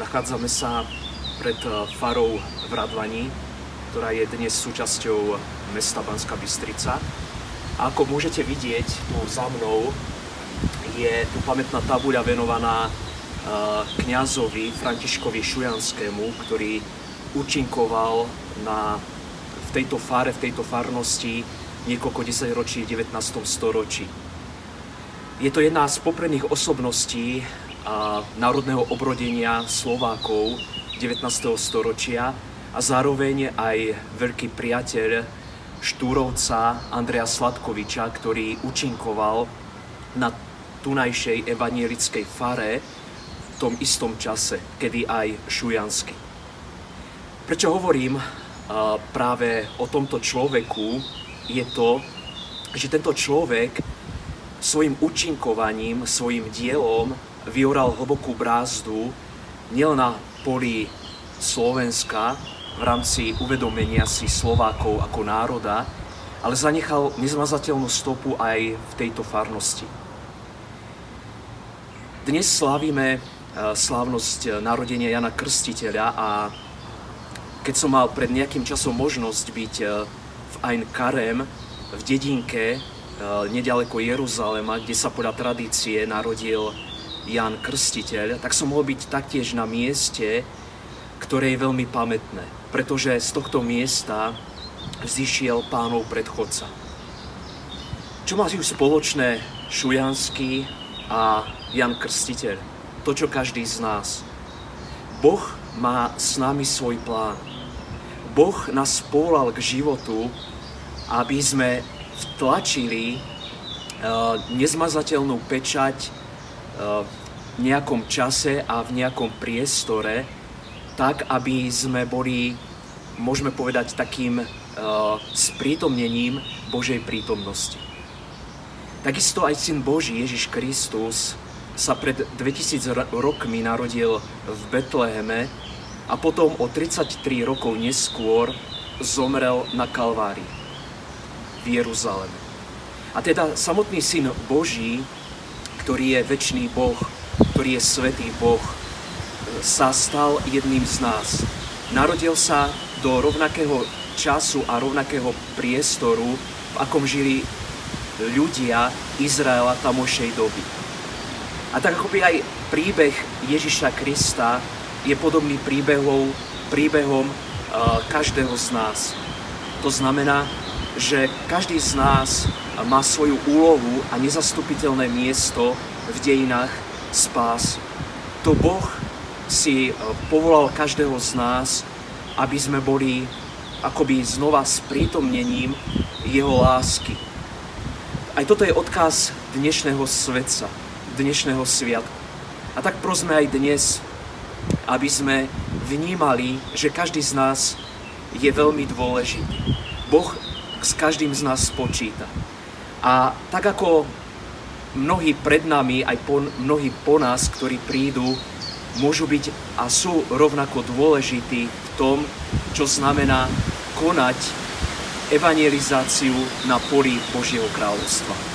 Nachádzame sa pred eh, farou v Radvani, ktorá je dnes súčasťou mesta Banská Bystrica. A ako môžete vidieť, tu za mnou je tu pamätná tabuľa venovaná eh, kňazovi Františkovi Šujanskému, ktorý účinkoval na, v tejto fare, v tejto farnosti niekoľko desaťročí v 19. storočí. Je to jedna z popredných osobností národného obrodenia Slovákov 19. storočia a zároveň aj veľký priateľ Štúrovca Andreja Sladkoviča, ktorý účinkoval na tunajšej evanielickej fare v tom istom čase, kedy aj šujansky. Prečo hovorím práve o tomto človeku, je to, že tento človek svojim účinkovaním, svojim dielom vyoral hlbokú brázdu nielen na poli Slovenska v rámci uvedomenia si Slovákov ako národa, ale zanechal nezmazateľnú stopu aj v tejto farnosti. Dnes slávime eh, slávnosť narodenia Jana Krstiteľa a keď som mal pred nejakým časom možnosť byť eh, v Ain Karem, v dedinke eh, nedaleko Jeruzalema, kde sa podľa tradície narodil Jan Krstiteľ, tak som mohol byť taktiež na mieste, ktoré je veľmi pamätné, pretože z tohto miesta vzýšiel pánov predchodca. Čo majú spoločné Šujanský a Jan Krstiteľ? To, čo každý z nás. Boh má s nami svoj plán. Boh nás pólal k životu, aby sme vtlačili uh, nezmazateľnú pečať nejakom čase a v nejakom priestore, tak aby sme boli, môžeme povedať, takým uh, sprítomnením Božej prítomnosti. Takisto aj Syn Boží Ježiš Kristus sa pred 2000 rokmi narodil v Betleheme a potom o 33 rokov neskôr zomrel na Kalvárii v Jeruzaleme. A teda samotný Syn Boží ktorý je väčší Boh, ktorý je svetý Boh, sa stal jedným z nás. Narodil sa do rovnakého času a rovnakého priestoru, v akom žili ľudia Izraela tamošej doby. A tak ako by aj príbeh Ježiša Krista je podobný príbehom, príbehom uh, každého z nás. To znamená, že každý z nás má svoju úlohu a nezastupiteľné miesto v dejinách spás. To Boh si e, povolal každého z nás, aby sme boli akoby znova s prítomnením Jeho lásky. Aj toto je odkaz dnešného svetca, dnešného sviatku. A tak prosme aj dnes, aby sme vnímali, že každý z nás je veľmi dôležitý. Boh s každým z nás spočíta. A tak ako mnohí pred nami, aj po, mnohí po nás, ktorí prídu, môžu byť a sú rovnako dôležití v tom, čo znamená konať evangelizáciu na poli Božieho kráľovstva.